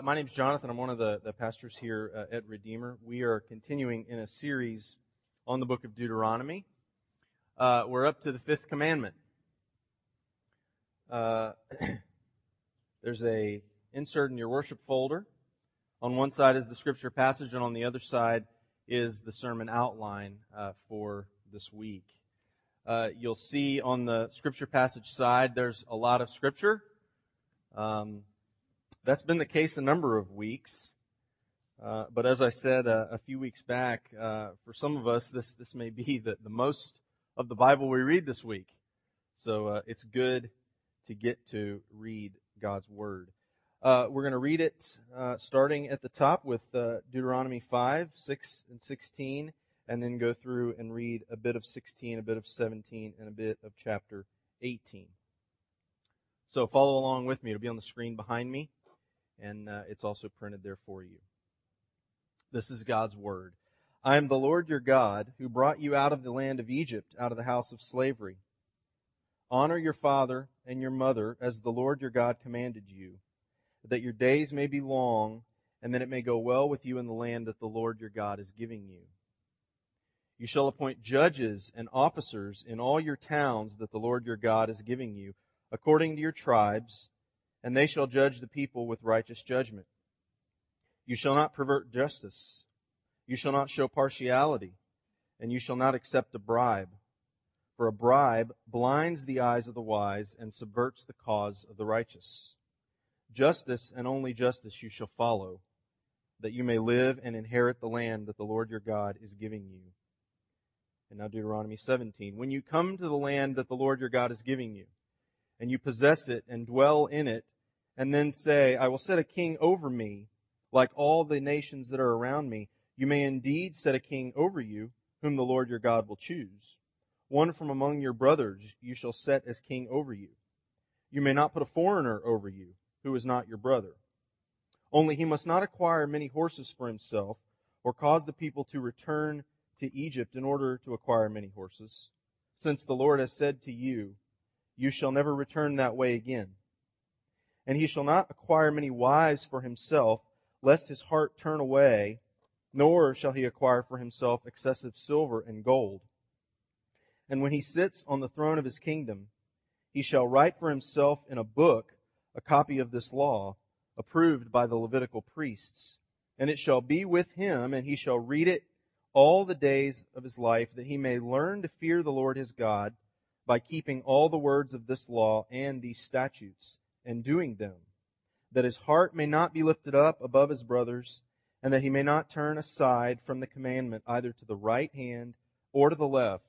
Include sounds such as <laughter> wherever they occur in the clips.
Uh, my name is Jonathan. I'm one of the, the pastors here uh, at Redeemer. We are continuing in a series on the book of Deuteronomy. Uh, we're up to the fifth commandment. Uh, <clears throat> there's a insert in your worship folder. On one side is the scripture passage, and on the other side is the sermon outline uh, for this week. Uh, you'll see on the scripture passage side there's a lot of scripture. Um, that's been the case a number of weeks. Uh, but as I said uh, a few weeks back, uh, for some of us, this this may be the, the most of the Bible we read this week. So uh, it's good to get to read God's Word. Uh, we're going to read it uh, starting at the top with Deuteronomy 5, 6, and 16, and then go through and read a bit of 16, a bit of 17, and a bit of chapter 18. So follow along with me. It'll be on the screen behind me and uh, it's also printed there for you. This is God's word. I am the Lord your God who brought you out of the land of Egypt, out of the house of slavery. Honor your father and your mother as the Lord your God commanded you, that your days may be long and that it may go well with you in the land that the Lord your God is giving you. You shall appoint judges and officers in all your towns that the Lord your God is giving you, according to your tribes, and they shall judge the people with righteous judgment. You shall not pervert justice. You shall not show partiality, and you shall not accept a bribe. For a bribe blinds the eyes of the wise and subverts the cause of the righteous. Justice and only justice you shall follow, that you may live and inherit the land that the Lord your God is giving you. And now Deuteronomy 17. When you come to the land that the Lord your God is giving you, and you possess it and dwell in it, and then say, I will set a king over me, like all the nations that are around me, you may indeed set a king over you, whom the Lord your God will choose. One from among your brothers you shall set as king over you. You may not put a foreigner over you, who is not your brother. Only he must not acquire many horses for himself, or cause the people to return to Egypt in order to acquire many horses, since the Lord has said to you, you shall never return that way again. And he shall not acquire many wives for himself, lest his heart turn away, nor shall he acquire for himself excessive silver and gold. And when he sits on the throne of his kingdom, he shall write for himself in a book a copy of this law, approved by the Levitical priests. And it shall be with him, and he shall read it all the days of his life, that he may learn to fear the Lord his God by keeping all the words of this law and these statutes and doing them, that his heart may not be lifted up above his brothers, and that he may not turn aside from the commandment either to the right hand or to the left,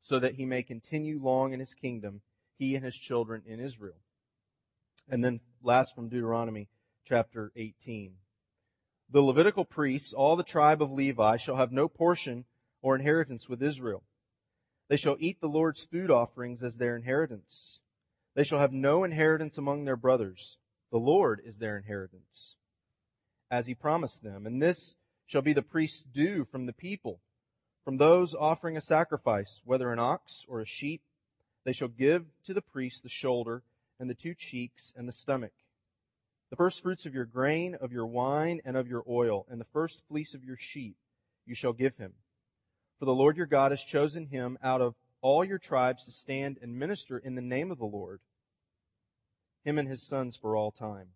so that he may continue long in his kingdom, he and his children in Israel. And then last from Deuteronomy chapter 18. The Levitical priests, all the tribe of Levi, shall have no portion or inheritance with Israel they shall eat the Lord's food offerings as their inheritance. They shall have no inheritance among their brothers. The Lord is their inheritance, as he promised them. And this shall be the priest's due from the people, from those offering a sacrifice, whether an ox or a sheep. They shall give to the priest the shoulder and the two cheeks and the stomach. The first fruits of your grain, of your wine, and of your oil, and the first fleece of your sheep you shall give him for the Lord your God has chosen him out of all your tribes to stand and minister in the name of the Lord, him and his sons for all time.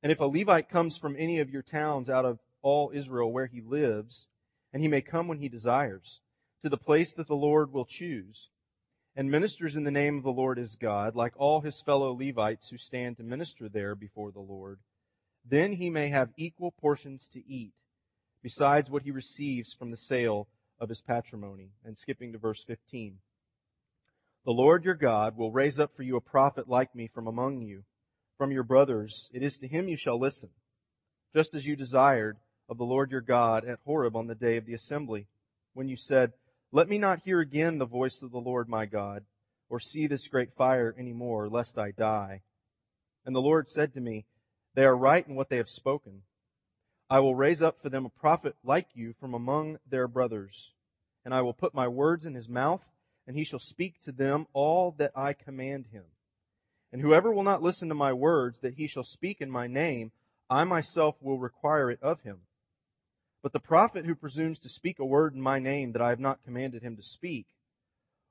And if a Levite comes from any of your towns out of all Israel where he lives, and he may come when he desires, to the place that the Lord will choose, and ministers in the name of the Lord his God, like all his fellow Levites who stand to minister there before the Lord, then he may have equal portions to eat, besides what he receives from the sale of his patrimony. And skipping to verse 15. The Lord your God will raise up for you a prophet like me from among you, from your brothers. It is to him you shall listen, just as you desired of the Lord your God at Horeb on the day of the assembly, when you said, Let me not hear again the voice of the Lord my God, or see this great fire any more, lest I die. And the Lord said to me, They are right in what they have spoken. I will raise up for them a prophet like you from among their brothers, and I will put my words in his mouth, and he shall speak to them all that I command him. And whoever will not listen to my words that he shall speak in my name, I myself will require it of him. But the prophet who presumes to speak a word in my name that I have not commanded him to speak,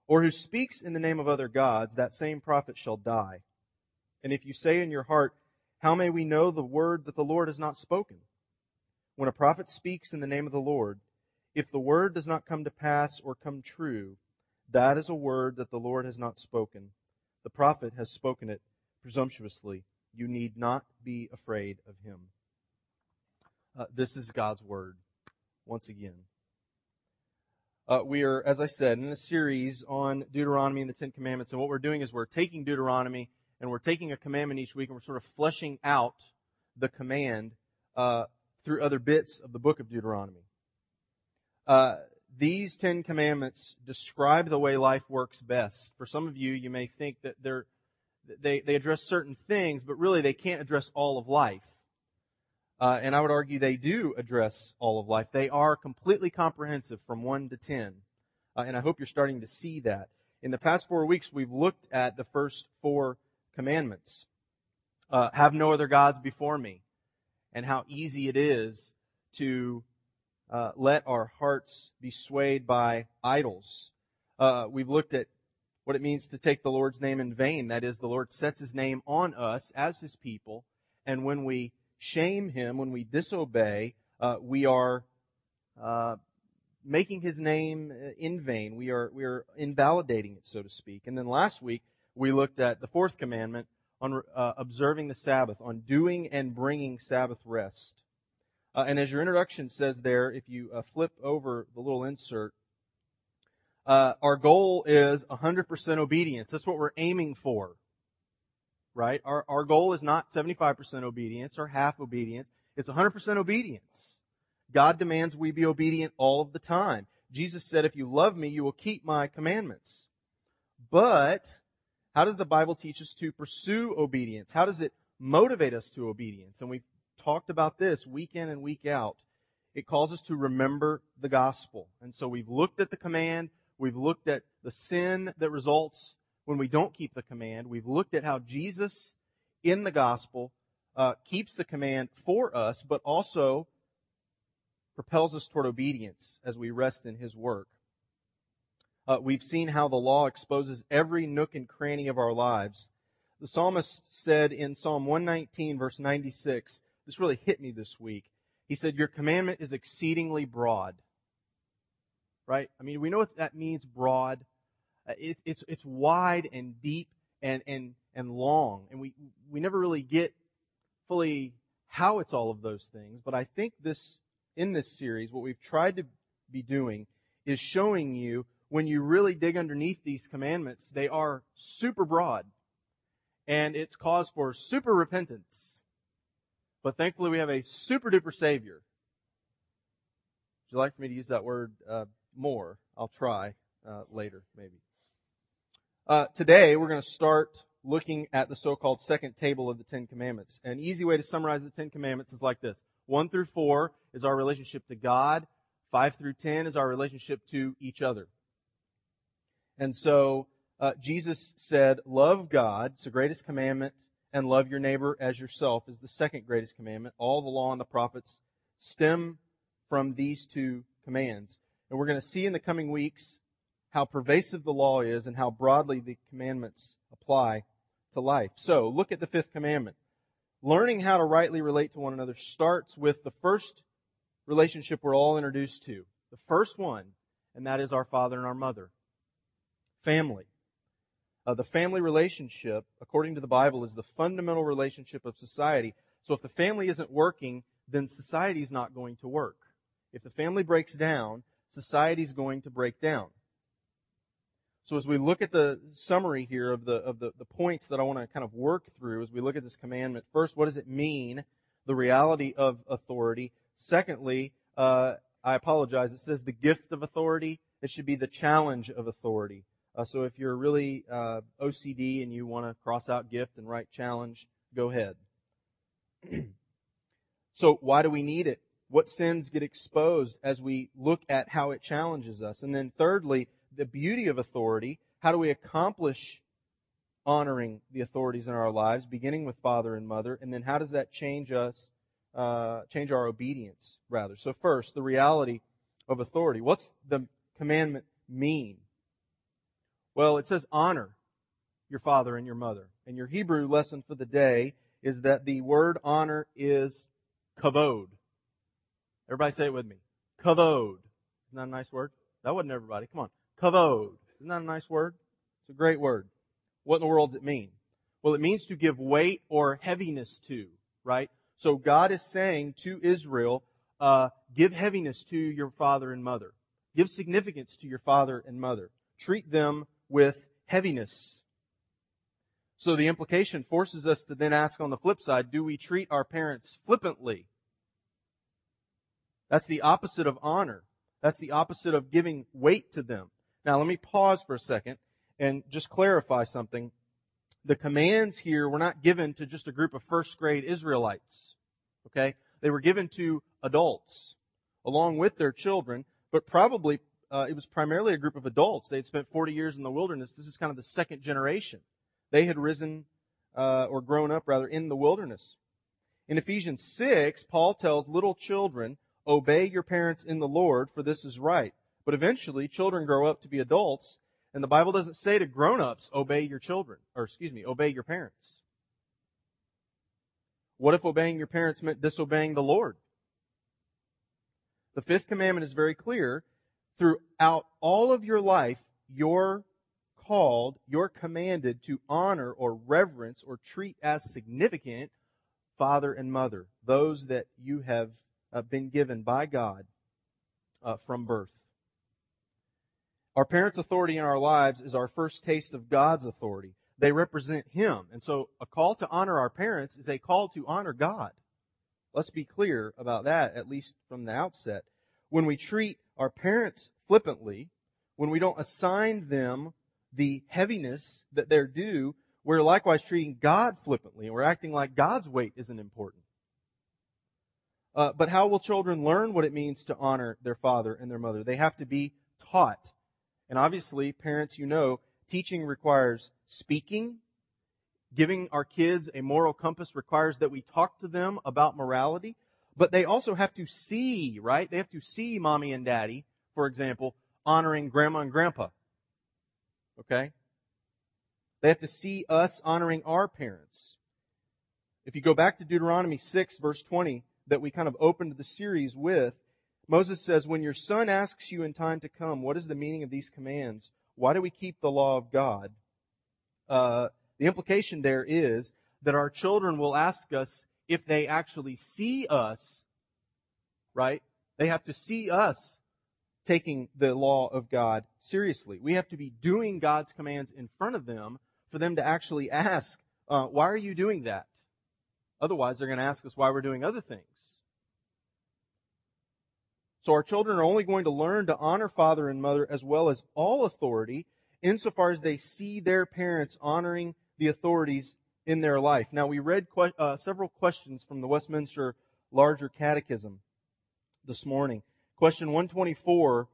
or who speaks in the name of other gods, that same prophet shall die. And if you say in your heart, how may we know the word that the Lord has not spoken? When a prophet speaks in the name of the Lord, if the word does not come to pass or come true, that is a word that the Lord has not spoken. The prophet has spoken it presumptuously. You need not be afraid of him. Uh, this is God's word once again. Uh, we are, as I said, in a series on Deuteronomy and the Ten Commandments, and what we're doing is we're taking Deuteronomy and we're taking a commandment each week and we're sort of fleshing out the command uh, through other bits of the book of Deuteronomy. Uh, these Ten Commandments describe the way life works best. For some of you, you may think that they're they, they address certain things, but really they can't address all of life. Uh, and I would argue they do address all of life. They are completely comprehensive from 1 to 10. Uh, and I hope you're starting to see that. In the past four weeks, we've looked at the first four commandments. Uh, have no other gods before me. And how easy it is to uh, let our hearts be swayed by idols. Uh, we've looked at what it means to take the Lord's name in vain. That is, the Lord sets His name on us as His people, and when we shame Him, when we disobey, uh, we are uh, making His name uh, in vain. We are we are invalidating it, so to speak. And then last week we looked at the fourth commandment on uh, observing the Sabbath, on doing and bringing Sabbath rest. Uh, and as your introduction says there, if you uh, flip over the little insert, uh, our goal is 100% obedience. That's what we're aiming for. Right? Our, our goal is not 75% obedience or half obedience. It's 100% obedience. God demands we be obedient all of the time. Jesus said, if you love me, you will keep my commandments. But, how does the Bible teach us to pursue obedience? How does it motivate us to obedience? And we've talked about this week in and week out. It calls us to remember the gospel. And so we've looked at the command, We've looked at the sin that results when we don't keep the command. We've looked at how Jesus in the gospel uh, keeps the command for us, but also propels us toward obedience as we rest in his work. Uh, we've seen how the law exposes every nook and cranny of our lives. The psalmist said in Psalm 119 verse 96, this really hit me this week. He said, your commandment is exceedingly broad right? I mean, we know what that means broad. Uh, it, it's, it's wide and deep and, and, and long. And we, we never really get fully how it's all of those things. But I think this, in this series, what we've tried to be doing is showing you when you really dig underneath these commandments, they are super broad. And it's cause for super repentance. But thankfully we have a super duper savior. Would you like for me to use that word, uh, more. I'll try uh, later, maybe. Uh, today, we're going to start looking at the so-called second table of the Ten Commandments. An easy way to summarize the Ten Commandments is like this. One through four is our relationship to God. Five through ten is our relationship to each other. And so, uh, Jesus said, love God, it's the greatest commandment, and love your neighbor as yourself is the second greatest commandment. All the law and the prophets stem from these two commands. And we're going to see in the coming weeks how pervasive the law is and how broadly the commandments apply to life. So, look at the fifth commandment. Learning how to rightly relate to one another starts with the first relationship we're all introduced to. The first one, and that is our father and our mother. Family. Uh, the family relationship, according to the Bible, is the fundamental relationship of society. So if the family isn't working, then society is not going to work. If the family breaks down, society is going to break down. So as we look at the summary here of the, of the, the points that I want to kind of work through as we look at this commandment, first, what does it mean? The reality of authority. Secondly, uh, I apologize. It says the gift of authority. It should be the challenge of authority. Uh, so if you're really uh, OCD and you want to cross out gift and write challenge, go ahead. <clears throat> so why do we need it? what sins get exposed as we look at how it challenges us. And then thirdly, the beauty of authority. How do we accomplish honoring the authorities in our lives, beginning with father and mother? And then how does that change us uh, change our obedience rather. So first, the reality of authority. What's the commandment mean? Well, it says honor your father and your mother. And your Hebrew lesson for the day is that the word honor is kavod. Everybody say it with me. Kavod. Isn't that a nice word? That wasn't everybody. Come on. Kavod. Isn't that a nice word? It's a great word. What in the world does it mean? Well, it means to give weight or heaviness to, right? So God is saying to Israel, uh, give heaviness to your father and mother. Give significance to your father and mother. Treat them with heaviness. So the implication forces us to then ask on the flip side, do we treat our parents flippantly? That's the opposite of honor. That's the opposite of giving weight to them. Now let me pause for a second and just clarify something. The commands here were not given to just a group of first grade Israelites. Okay? They were given to adults along with their children, but probably uh, it was primarily a group of adults. They had spent 40 years in the wilderness. This is kind of the second generation. They had risen uh, or grown up rather in the wilderness. In Ephesians 6, Paul tells little children, obey your parents in the Lord, for this is right. But eventually, children grow up to be adults, and the Bible doesn't say to grown-ups, obey your children, or excuse me, obey your parents. What if obeying your parents meant disobeying the Lord? The fifth commandment is very clear. Throughout all of your life, you're called, you're commanded to honor or reverence or treat as significant father and mother, those that you have uh, been given by God uh, from birth. Our parents' authority in our lives is our first taste of God's authority. They represent Him. And so a call to honor our parents is a call to honor God. Let's be clear about that, at least from the outset. When we treat our parents flippantly, when we don't assign them the heaviness that they're due, we're likewise treating God flippantly, and we're acting like God's weight isn't important. Uh, but how will children learn what it means to honor their father and their mother? They have to be taught. And obviously, parents, you know, teaching requires speaking. Giving our kids a moral compass requires that we talk to them about morality. But they also have to see, right? They have to see mommy and daddy, for example, honoring grandma and grandpa. Okay? They have to see us honoring our parents. If you go back to Deuteronomy 6 verse 20 that we kind of opened the series with, Moses says, when your son asks you in time to come, what is the meaning of these commands? Why do we keep the law of God? Uh, the implication there is that our children will ask us if they actually see us, right? They have to see us taking the law of God seriously. We have to be doing God's commands in front of them for them to actually ask, uh, why are you doing that? Otherwise, they're going to ask us why we're doing other things. So our children are only going to learn to honor father and mother as well as all authority insofar as they see their parents honoring the authorities in their life. Now we read que- uh, several questions from the Westminster Larger Catechism this morning. Question 124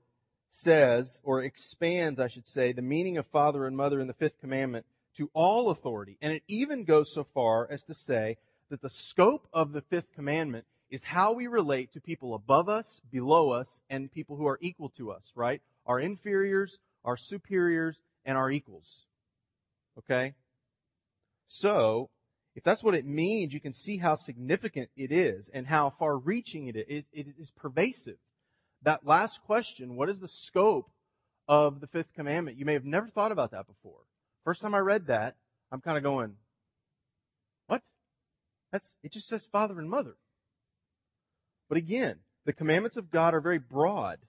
says, or expands, I should say, the meaning of father and mother in the fifth commandment to all authority. And it even goes so far as to say that the scope of the fifth commandment is how we relate to people above us, below us, and people who are equal to us, right? Our inferiors, our superiors, and our equals. Okay? So, if that's what it means, you can see how significant it is and how far reaching it is. It is pervasive. That last question, what is the scope of the fifth commandment? You may have never thought about that before. First time I read that, I'm kind of going, what? That's, it just says father and mother. But again, the commandments of God are very broad.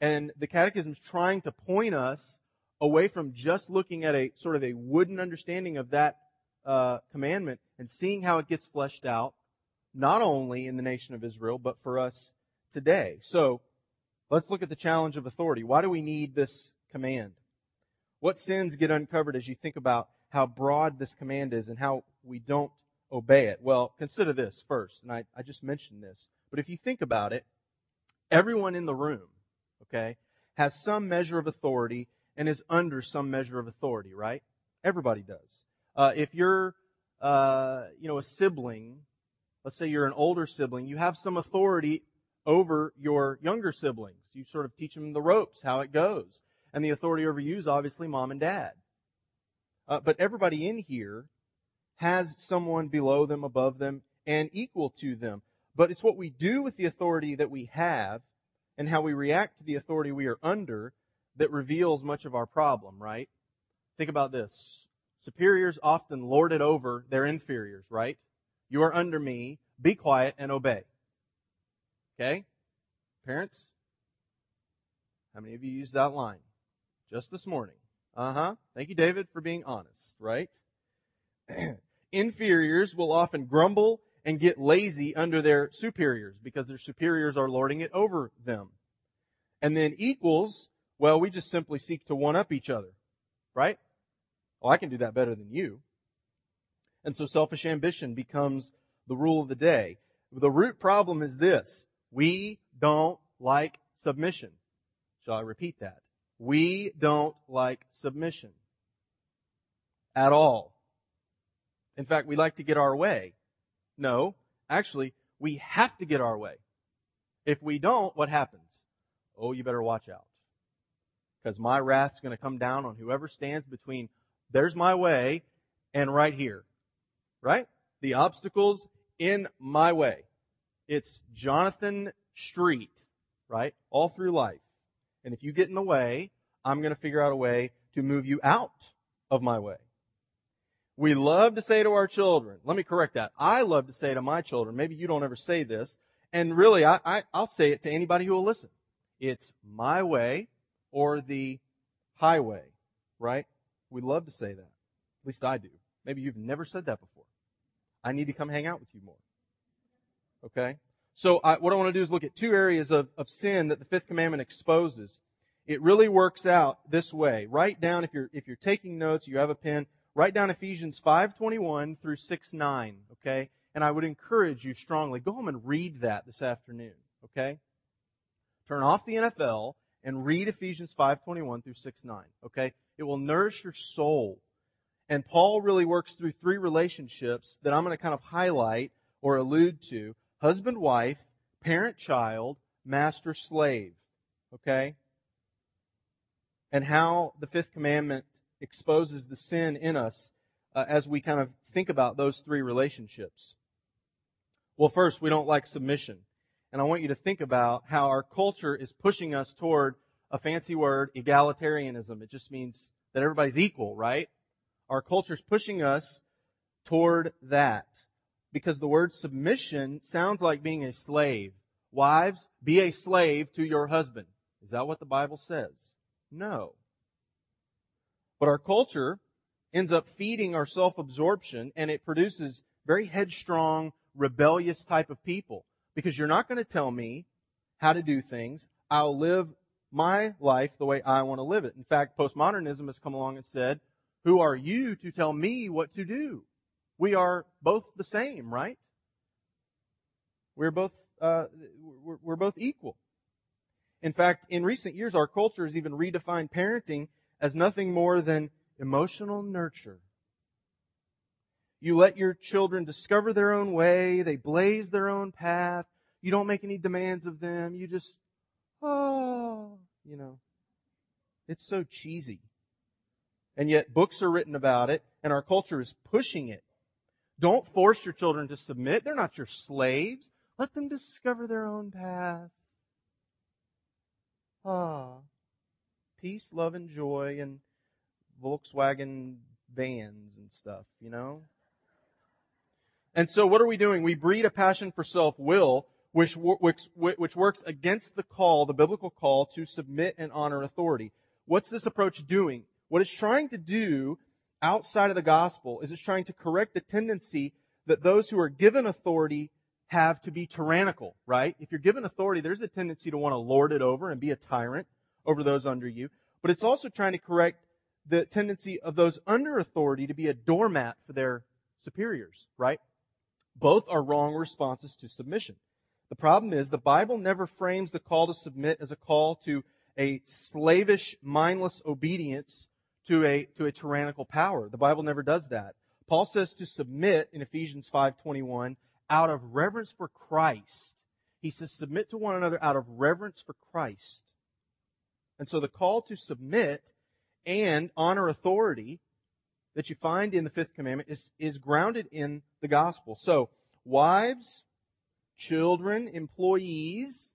And the catechism is trying to point us away from just looking at a sort of a wooden understanding of that uh, commandment and seeing how it gets fleshed out, not only in the nation of Israel, but for us today. So, let's look at the challenge of authority. Why do we need this command? What sins get uncovered as you think about how broad this command is and how we don't obey it? Well, consider this first, and I, I just mentioned this. But if you think about it, everyone in the room, okay, has some measure of authority and is under some measure of authority, right? Everybody does. Uh, if you're, uh, you know, a sibling, let's say you're an older sibling, you have some authority over your younger siblings. You sort of teach them the ropes, how it goes. And the authority over you is obviously mom and dad. Uh, but everybody in here has someone below them, above them, and equal to them. But it's what we do with the authority that we have and how we react to the authority we are under that reveals much of our problem, right? Think about this. Superiors often lord it over their inferiors, right? You are under me. Be quiet and obey. Okay? Parents? How many of you used that line? Just this morning. Uh huh. Thank you, David, for being honest, right? <clears throat> Inferiors will often grumble and get lazy under their superiors because their superiors are lording it over them. And then equals, well, we just simply seek to one up each other, right? Oh, I can do that better than you. And so selfish ambition becomes the rule of the day. The root problem is this. We don't like submission. Shall I repeat that? We don't like submission. At all. In fact, we like to get our way. No, actually, we have to get our way. If we don't, what happens? Oh, you better watch out. Because my wrath's to come down on whoever stands between there's my way and right here. Right? The obstacles in my way. It's Jonathan Street, right? All through life. And if you get in the way, I'm going to figure out a way to move you out of my way. We love to say to our children, let me correct that. I love to say to my children, maybe you don't ever say this, and really I, I, I'll say it to anybody who will listen. It's my way or the highway, right? We love to say that. At least I do. Maybe you've never said that before. I need to come hang out with you more. Okay? So I, what I want to do is look at two areas of, of sin that the fifth commandment exposes. It really works out this way. Write down, if you're, if you're taking notes, you have a pen, write down Ephesians 5.21 through 6.9, okay? And I would encourage you strongly, go home and read that this afternoon, okay? Turn off the NFL and read Ephesians 5.21 through 6.9, okay? It will nourish your soul. And Paul really works through three relationships that I'm going to kind of highlight or allude to husband wife, parent child, master slave. Okay? And how the fifth commandment exposes the sin in us uh, as we kind of think about those three relationships. Well, first, we don't like submission. And I want you to think about how our culture is pushing us toward a fancy word, egalitarianism. It just means that everybody's equal, right? Our culture is pushing us toward that because the word submission sounds like being a slave. Wives, be a slave to your husband. Is that what the Bible says? No. But our culture ends up feeding our self-absorption and it produces very headstrong, rebellious type of people. Because you're not going to tell me how to do things. I'll live my life the way I want to live it. In fact, postmodernism has come along and said, who are you to tell me what to do? we are both the same, right? We're both, uh, we're, we're both equal. In fact, in recent years, our culture has even redefined parenting as nothing more than emotional nurture. You let your children discover their own way. They blaze their own path. You don't make any demands of them. You just, oh, you know. It's so cheesy. And yet books are written about it and our culture is pushing it. Don't force your children to submit. They're not your slaves. Let them discover their own path. Ah. Peace, love, and joy, and Volkswagen vans and stuff, you know? And so what are we doing? We breed a passion for self-will, which, which, which works against the call, the biblical call to submit and honor authority. What's this approach doing? What it's trying to do outside of the gospel is it's trying to correct the tendency that those who are given authority have to be tyrannical, right? If you're given authority, there's a tendency to want to lord it over and be a tyrant over those under you. But it's also trying to correct the tendency of those under authority to be a doormat for their superiors, right? Both are wrong responses to submission. The problem is the Bible never frames the call to submit as a call to a slavish, mindless obedience to a, to a tyrannical power. The Bible never does that. Paul says to submit in Ephesians 5:21 out of reverence for Christ. He says, submit to one another out of reverence for Christ. And so the call to submit and honor authority that you find in the fifth commandment is, is grounded in the gospel. So, wives, children, employees,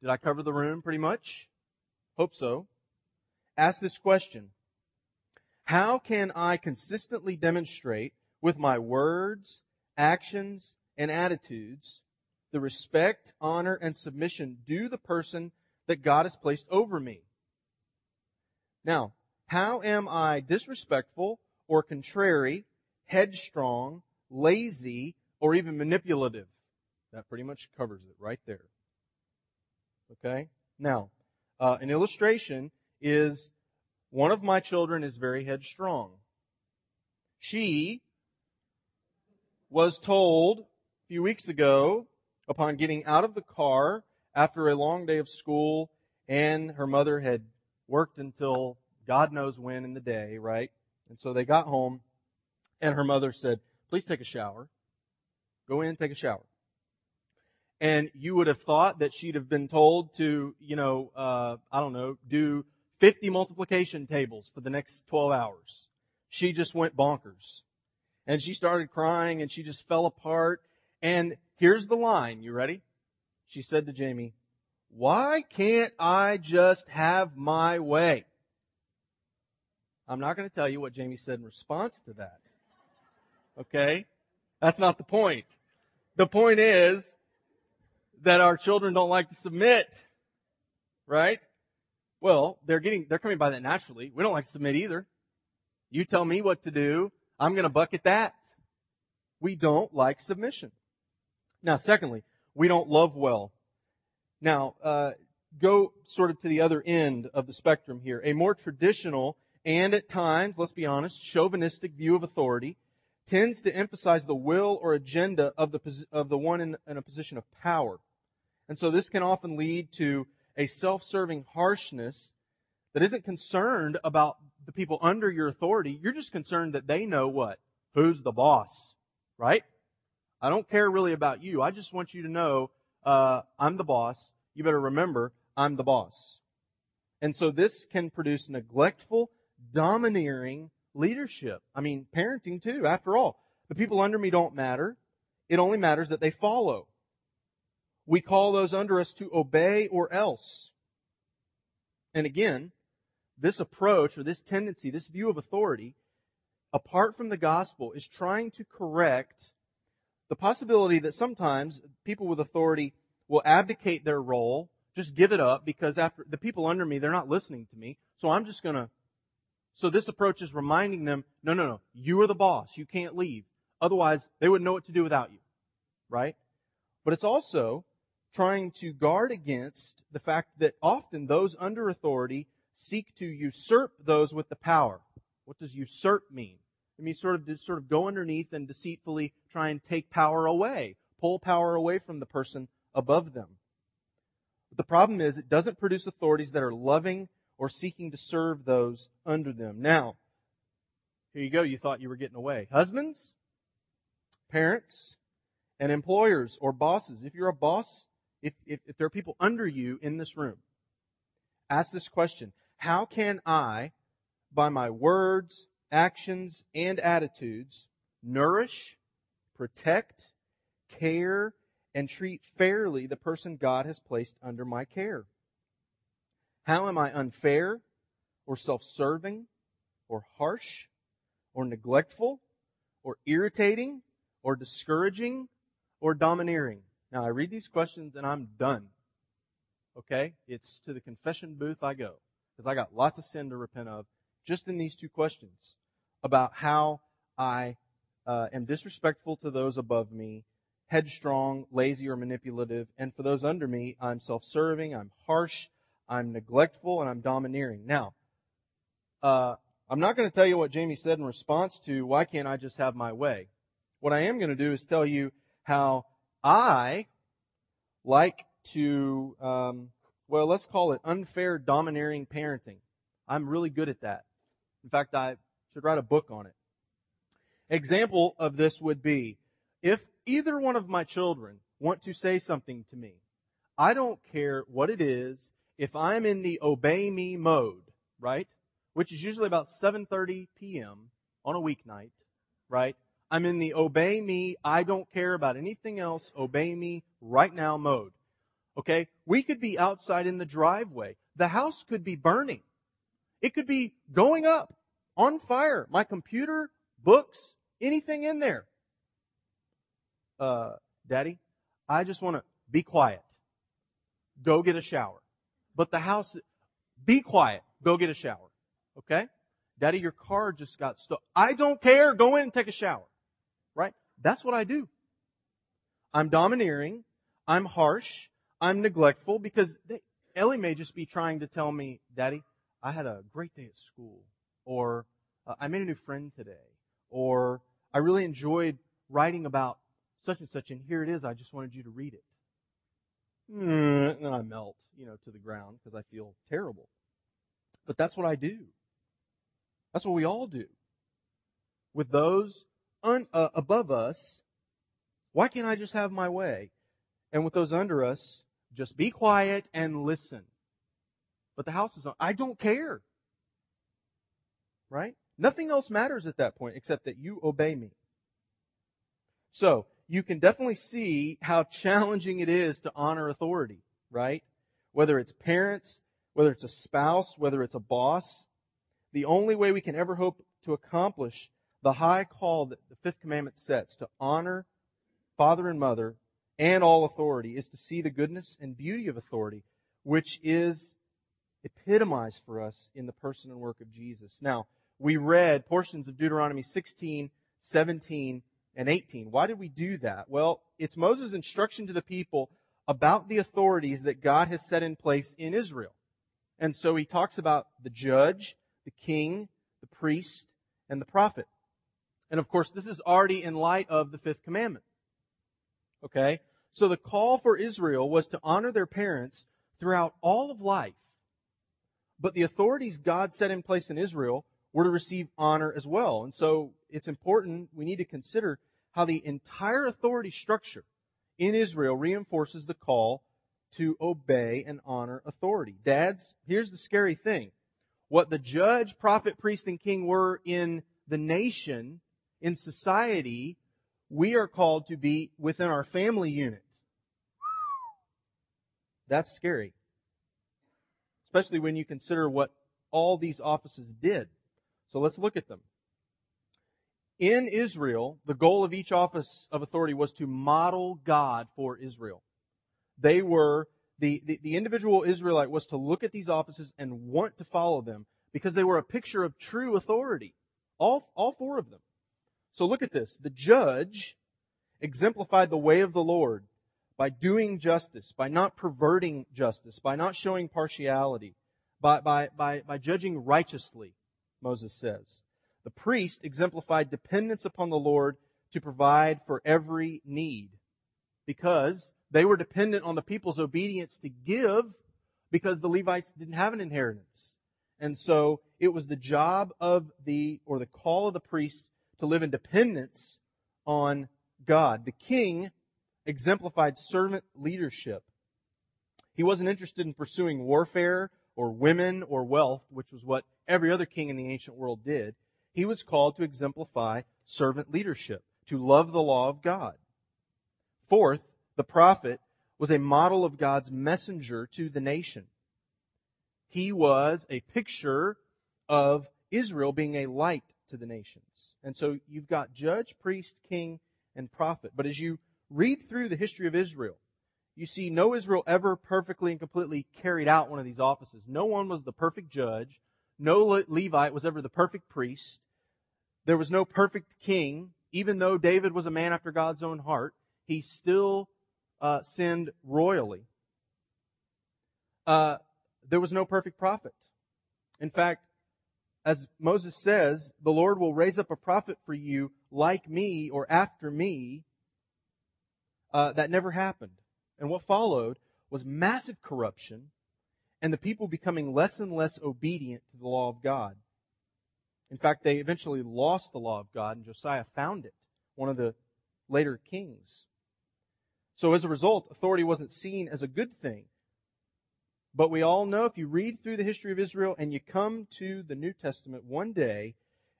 did I cover the room pretty much? Hope so. Ask this question. How can I consistently demonstrate with my words, actions, and attitudes the respect, honor, and submission due the person that God has placed over me? Now, how am I disrespectful or contrary, headstrong, lazy, or even manipulative? That pretty much covers it right there. Okay? Now, uh, an illustration is one of my children is very headstrong. She was told a few weeks ago, upon getting out of the car after a long day of school, and her mother had worked until God knows when in the day, right? And so they got home, and her mother said, please take a shower. Go in, take a shower. And you would have thought that she'd have been told to, you know, uh, I don't know, do 50 multiplication tables for the next 12 hours. She just went bonkers. And she started crying and she just fell apart. And here's the line. You ready? She said to Jamie, why can't I just have my way? I'm not going to tell you what Jamie said in response to that. Okay? That's not the point. The point is that our children don't like to submit. Right? Well, they're getting, they're coming by that naturally. We don't like to submit either. You tell me what to do. I'm going to bucket that. We don't like submission. Now, secondly, we don't love well. Now, uh, go sort of to the other end of the spectrum here. A more traditional and at times, let's be honest, chauvinistic view of authority tends to emphasize the will or agenda of the, of the one in, in a position of power. And so this can often lead to a self-serving harshness that isn't concerned about the people under your authority. You're just concerned that they know what? Who's the boss? Right? I don't care really about you. I just want you to know, uh, I'm the boss. You better remember, I'm the boss. And so this can produce neglectful, domineering leadership. I mean, parenting too, after all. The people under me don't matter. It only matters that they follow. We call those under us to obey or else. And again, this approach or this tendency, this view of authority, apart from the gospel, is trying to correct the possibility that sometimes people with authority will abdicate their role, just give it up because after the people under me, they're not listening to me. So I'm just gonna, so this approach is reminding them, no, no, no, you are the boss. You can't leave. Otherwise, they wouldn't know what to do without you. Right? But it's also trying to guard against the fact that often those under authority seek to usurp those with the power. What does usurp mean? It means sort of sort of go underneath and deceitfully try and take power away, pull power away from the person above them. But the problem is it doesn't produce authorities that are loving or seeking to serve those under them. Now, here you go. You thought you were getting away. Husbands, parents, and employers or bosses. If you're a boss, if, if, if there are people under you in this room, ask this question. How can I, by my words, actions, and attitudes, nourish, protect, care, and treat fairly the person God has placed under my care? How am I unfair or self-serving or harsh or neglectful or irritating or discouraging or domineering? Now I read these questions and I'm done. Okay? It's to the confession booth I go. Because I got lots of sin to repent of just in these two questions about how I uh, am disrespectful to those above me, headstrong, lazy, or manipulative, and for those under me, I'm self-serving, I'm harsh, I'm neglectful, and I'm domineering. Now, uh, I'm not going to tell you what Jamie said in response to why can't I just have my way. What I am going to do is tell you how I like to, um, well, let's call it unfair domineering parenting. I'm really good at that. In fact, I should write a book on it. Example of this would be if either one of my children want to say something to me, I don't care what it is, if I'm in the obey me mode, right? Which is usually about 7.30 p.m. on a weeknight, right? I'm in the obey me, I don't care about anything else, obey me right now mode. Okay? We could be outside in the driveway. The house could be burning. It could be going up on fire. My computer, books, anything in there. Uh, daddy, I just want to be quiet. Go get a shower. But the house, be quiet. Go get a shower. Okay? Daddy, your car just got stuck. I don't care. Go in and take a shower. Right? That's what I do. I'm domineering. I'm harsh. I'm neglectful because they, Ellie may just be trying to tell me, Daddy, I had a great day at school. Or uh, I made a new friend today. Or I really enjoyed writing about such and such and here it is. I just wanted you to read it. And then I melt, you know, to the ground because I feel terrible. But that's what I do. That's what we all do. With those un, uh, above us, why can't I just have my way? And with those under us, just be quiet and listen. But the house is on. I don't care. Right? Nothing else matters at that point except that you obey me. So, you can definitely see how challenging it is to honor authority, right? Whether it's parents, whether it's a spouse, whether it's a boss. The only way we can ever hope to accomplish the high call that the fifth commandment sets to honor father and mother and all authority is to see the goodness and beauty of authority, which is epitomized for us in the person and work of Jesus. Now, we read portions of Deuteronomy 16, 17, and 18. Why did we do that? Well, it's Moses' instruction to the people about the authorities that God has set in place in Israel. And so he talks about the judge, the king, the priest, and the prophet. And of course, this is already in light of the fifth commandment. Okay? So the call for Israel was to honor their parents throughout all of life. But the authorities God set in place in Israel were to receive honor as well. And so it's important, we need to consider how the entire authority structure in Israel reinforces the call to obey and honor authority. Dads, here's the scary thing. What the judge, prophet, priest, and king were in the nation, in society, we are called to be within our family unit. That's scary. Especially when you consider what all these offices did. So let's look at them. In Israel, the goal of each office of authority was to model God for Israel. They were, the, the, the, individual Israelite was to look at these offices and want to follow them because they were a picture of true authority. All, all four of them. So look at this. The judge exemplified the way of the Lord by doing justice, by not perverting justice, by not showing partiality, by, by, by, by judging righteously, Moses says. The priest exemplified dependence upon the Lord to provide for every need because they were dependent on the people's obedience to give because the Levites didn't have an inheritance. And so it was the job of the, or the call of the priest to live in dependence on God. The king exemplified servant leadership. He wasn't interested in pursuing warfare or women or wealth, which was what every other king in the ancient world did. He was called to exemplify servant leadership, to love the law of God. Fourth, the prophet was a model of God's messenger to the nation. He was a picture of Israel being a light to the nations. And so you've got judge, priest, king, and prophet. But as you read through the history of Israel, you see no Israel ever perfectly and completely carried out one of these offices. No one was the perfect judge. No Levite was ever the perfect priest. There was no perfect king. Even though David was a man after God's own heart, he still uh, sinned royally. Uh, there was no perfect prophet. In fact, as Moses says, the Lord will raise up a prophet for you like me or after me. Uh, that never happened. And what followed was massive corruption and the people becoming less and less obedient to the law of God. In fact, they eventually lost the law of God and Josiah found it. One of the later kings. So as a result, authority wasn't seen as a good thing. But we all know if you read through the history of Israel and you come to the New Testament one day,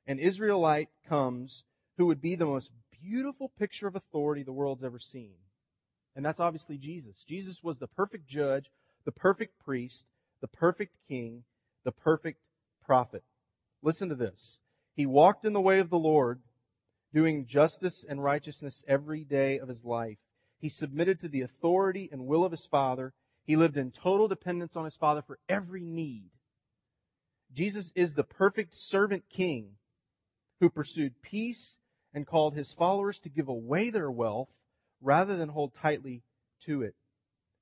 an Israelite comes who would be the most beautiful picture of authority the world's ever seen. And that's obviously Jesus. Jesus was the perfect judge, the perfect priest, the perfect king, the perfect prophet. Listen to this. He walked in the way of the Lord, doing justice and righteousness every day of his life. He submitted to the authority and will of his Father. He lived in total dependence on his Father for every need. Jesus is the perfect servant king who pursued peace and called his followers to give away their wealth rather than hold tightly to it.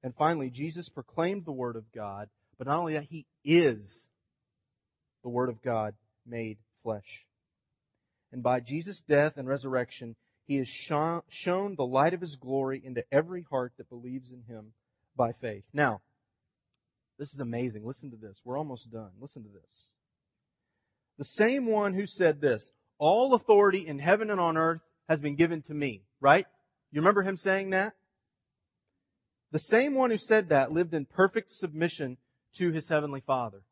And finally, Jesus proclaimed the Word of God, but not only that, he is the Word of God made flesh. And by Jesus' death and resurrection, he has shone the light of his glory into every heart that believes in him by faith. Now, this is amazing. Listen to this. We're almost done. Listen to this. The same one who said this, all authority in heaven and on earth has been given to me, right? You remember him saying that? The same one who said that lived in perfect submission to his heavenly Father.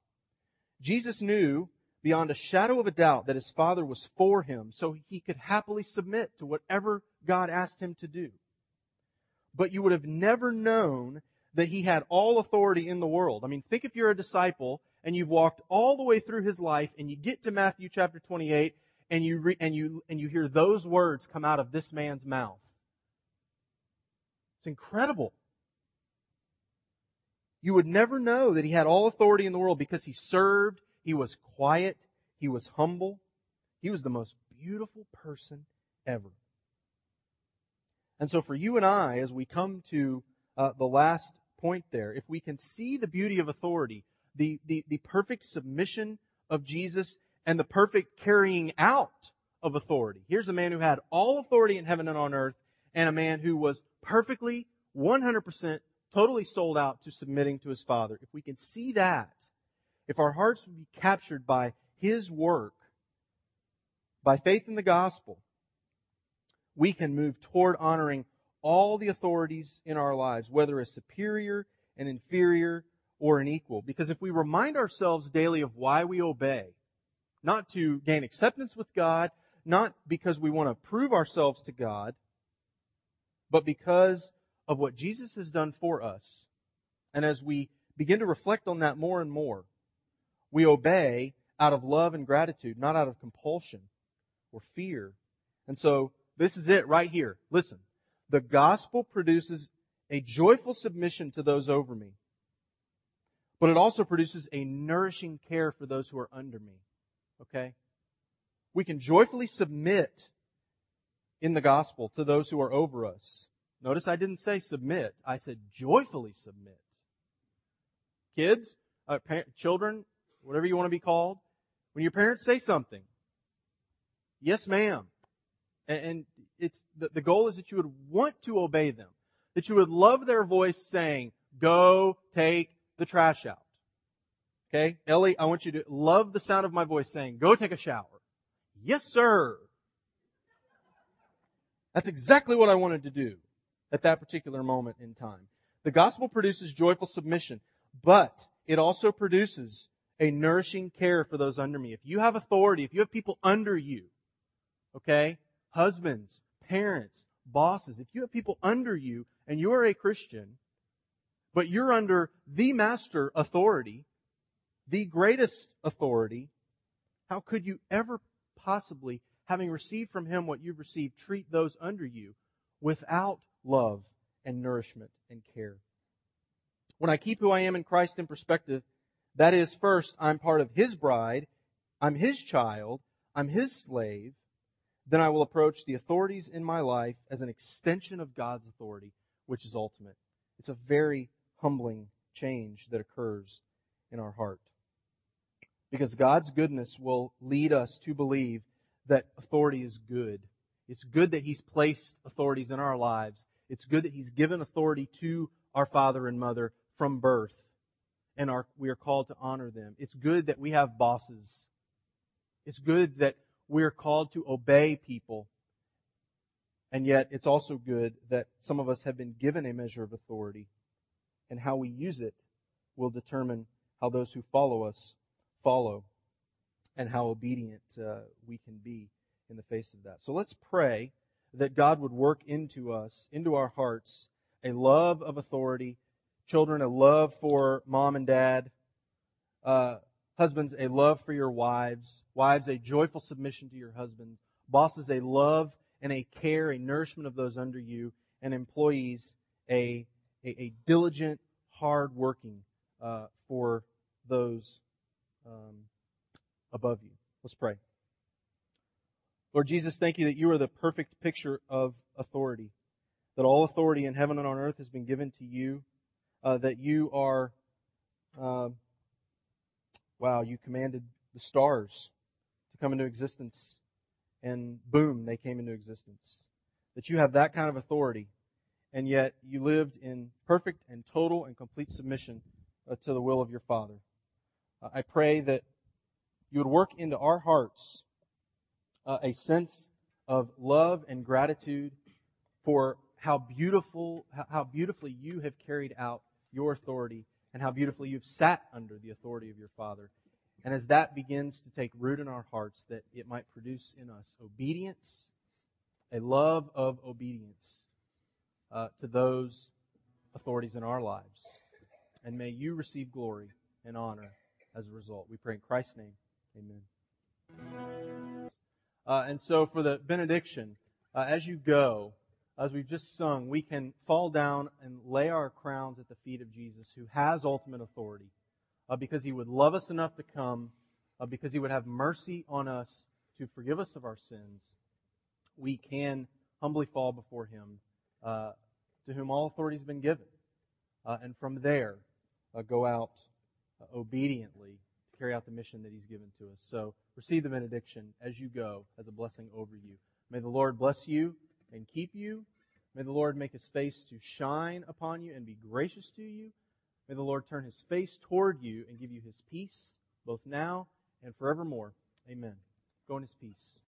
Jesus knew beyond a shadow of a doubt that his Father was for him, so he could happily submit to whatever God asked him to do. But you would have never known that he had all authority in the world. I mean, think if you're a disciple and you've walked all the way through his life and you get to Matthew chapter 28 and you re- and you and you hear those words come out of this man's mouth. It's incredible. You would never know that he had all authority in the world because he served, he was quiet, he was humble, he was the most beautiful person ever. And so for you and I, as we come to uh, the last point there, if we can see the beauty of authority, the, the, the perfect submission of Jesus, and the perfect carrying out of authority. Here's a man who had all authority in heaven and on earth, and a man who was perfectly, 100% totally sold out to submitting to his Father. If we can see that, if our hearts would be captured by his work, by faith in the gospel, we can move toward honoring all the authorities in our lives, whether as superior and inferior or an equal. Because if we remind ourselves daily of why we obey, not to gain acceptance with God, not because we want to prove ourselves to God, but because of what Jesus has done for us. And as we begin to reflect on that more and more, we obey out of love and gratitude, not out of compulsion or fear. And so this is it right here. Listen. The gospel produces a joyful submission to those over me, but it also produces a nourishing care for those who are under me. Okay? We can joyfully submit in the gospel to those who are over us. Notice I didn't say submit. I said joyfully submit. Kids, uh, children, whatever you want to be called, when your parents say something, yes ma'am. And, it's, the goal is that you would want to obey them. That you would love their voice saying, go take the trash out. Okay? Ellie, I want you to love the sound of my voice saying, go take a shower. Yes, sir. That's exactly what I wanted to do at that particular moment in time. The gospel produces joyful submission, but it also produces a nourishing care for those under me. If you have authority, if you have people under you, okay, husbands, parents, bosses, if you have people under you and you are a Christian, but you're under the master authority, the greatest authority, how could you ever possibly, having received from him what you've received, treat those under you without love and nourishment and care. When I keep who I am in Christ in perspective, that is first, I'm part of His bride, I'm His child, I'm His slave, then I will approach the authorities in my life as an extension of God's authority, which is ultimate. It's a very humbling change that occurs in our heart. Because God's goodness will lead us to believe that authority is good. It's good that He's placed authorities in our lives it's good that He's given authority to our father and mother from birth, and we are called to honor them. It's good that we have bosses. It's good that we're called to obey people And yet, it's also good that some of us have been given a measure of authority, and how we use it will determine how those who follow us follow and how obedient uh, we can be in the face of that. So let's pray that God would work into us, into our hearts, a love of authority, children, a love for mom and dad, uh, husbands, a love for your wives, wives, a joyful submission to your husbands, bosses, a love and a care, a nourishment of those under you, and employees, a, a, a diligent, hard working uh, for those um, above you. Let's pray. Lord Jesus, thank you that you are the perfect picture of authority, that all authority in heaven and on earth has been given to you, uh, that you are, uh, wow, you commanded the stars to come into existence, and boom, they came into existence. That you have that kind of authority, and yet you lived in perfect and total and complete submission uh, to the will of your Father. Uh, I pray that you would work into our hearts uh, a sense of love and gratitude for how beautiful, how beautifully you have carried out your authority and how beautifully you've sat under the authority of your Father. And as that begins to take root in our hearts, that it might produce in us obedience, a love of obedience uh, to those authorities in our lives. And may you receive glory and honor as a result. We pray in Christ's name. Amen. Uh, and so for the benediction, uh, as you go, as we've just sung, we can fall down and lay our crowns at the feet of Jesus, who has ultimate authority, uh, because he would love us enough to come, uh, because he would have mercy on us to forgive us of our sins. We can humbly fall before him, uh, to whom all authority has been given. Uh, and from there, go out obediently to carry out the mission that He's given to us. So receive the benediction as you go as a blessing over you. May the Lord bless you and keep you. May the Lord make His face to shine upon you and be gracious to you. May the Lord turn His face toward you and give you His peace, both now and forevermore. Amen. Go in His peace.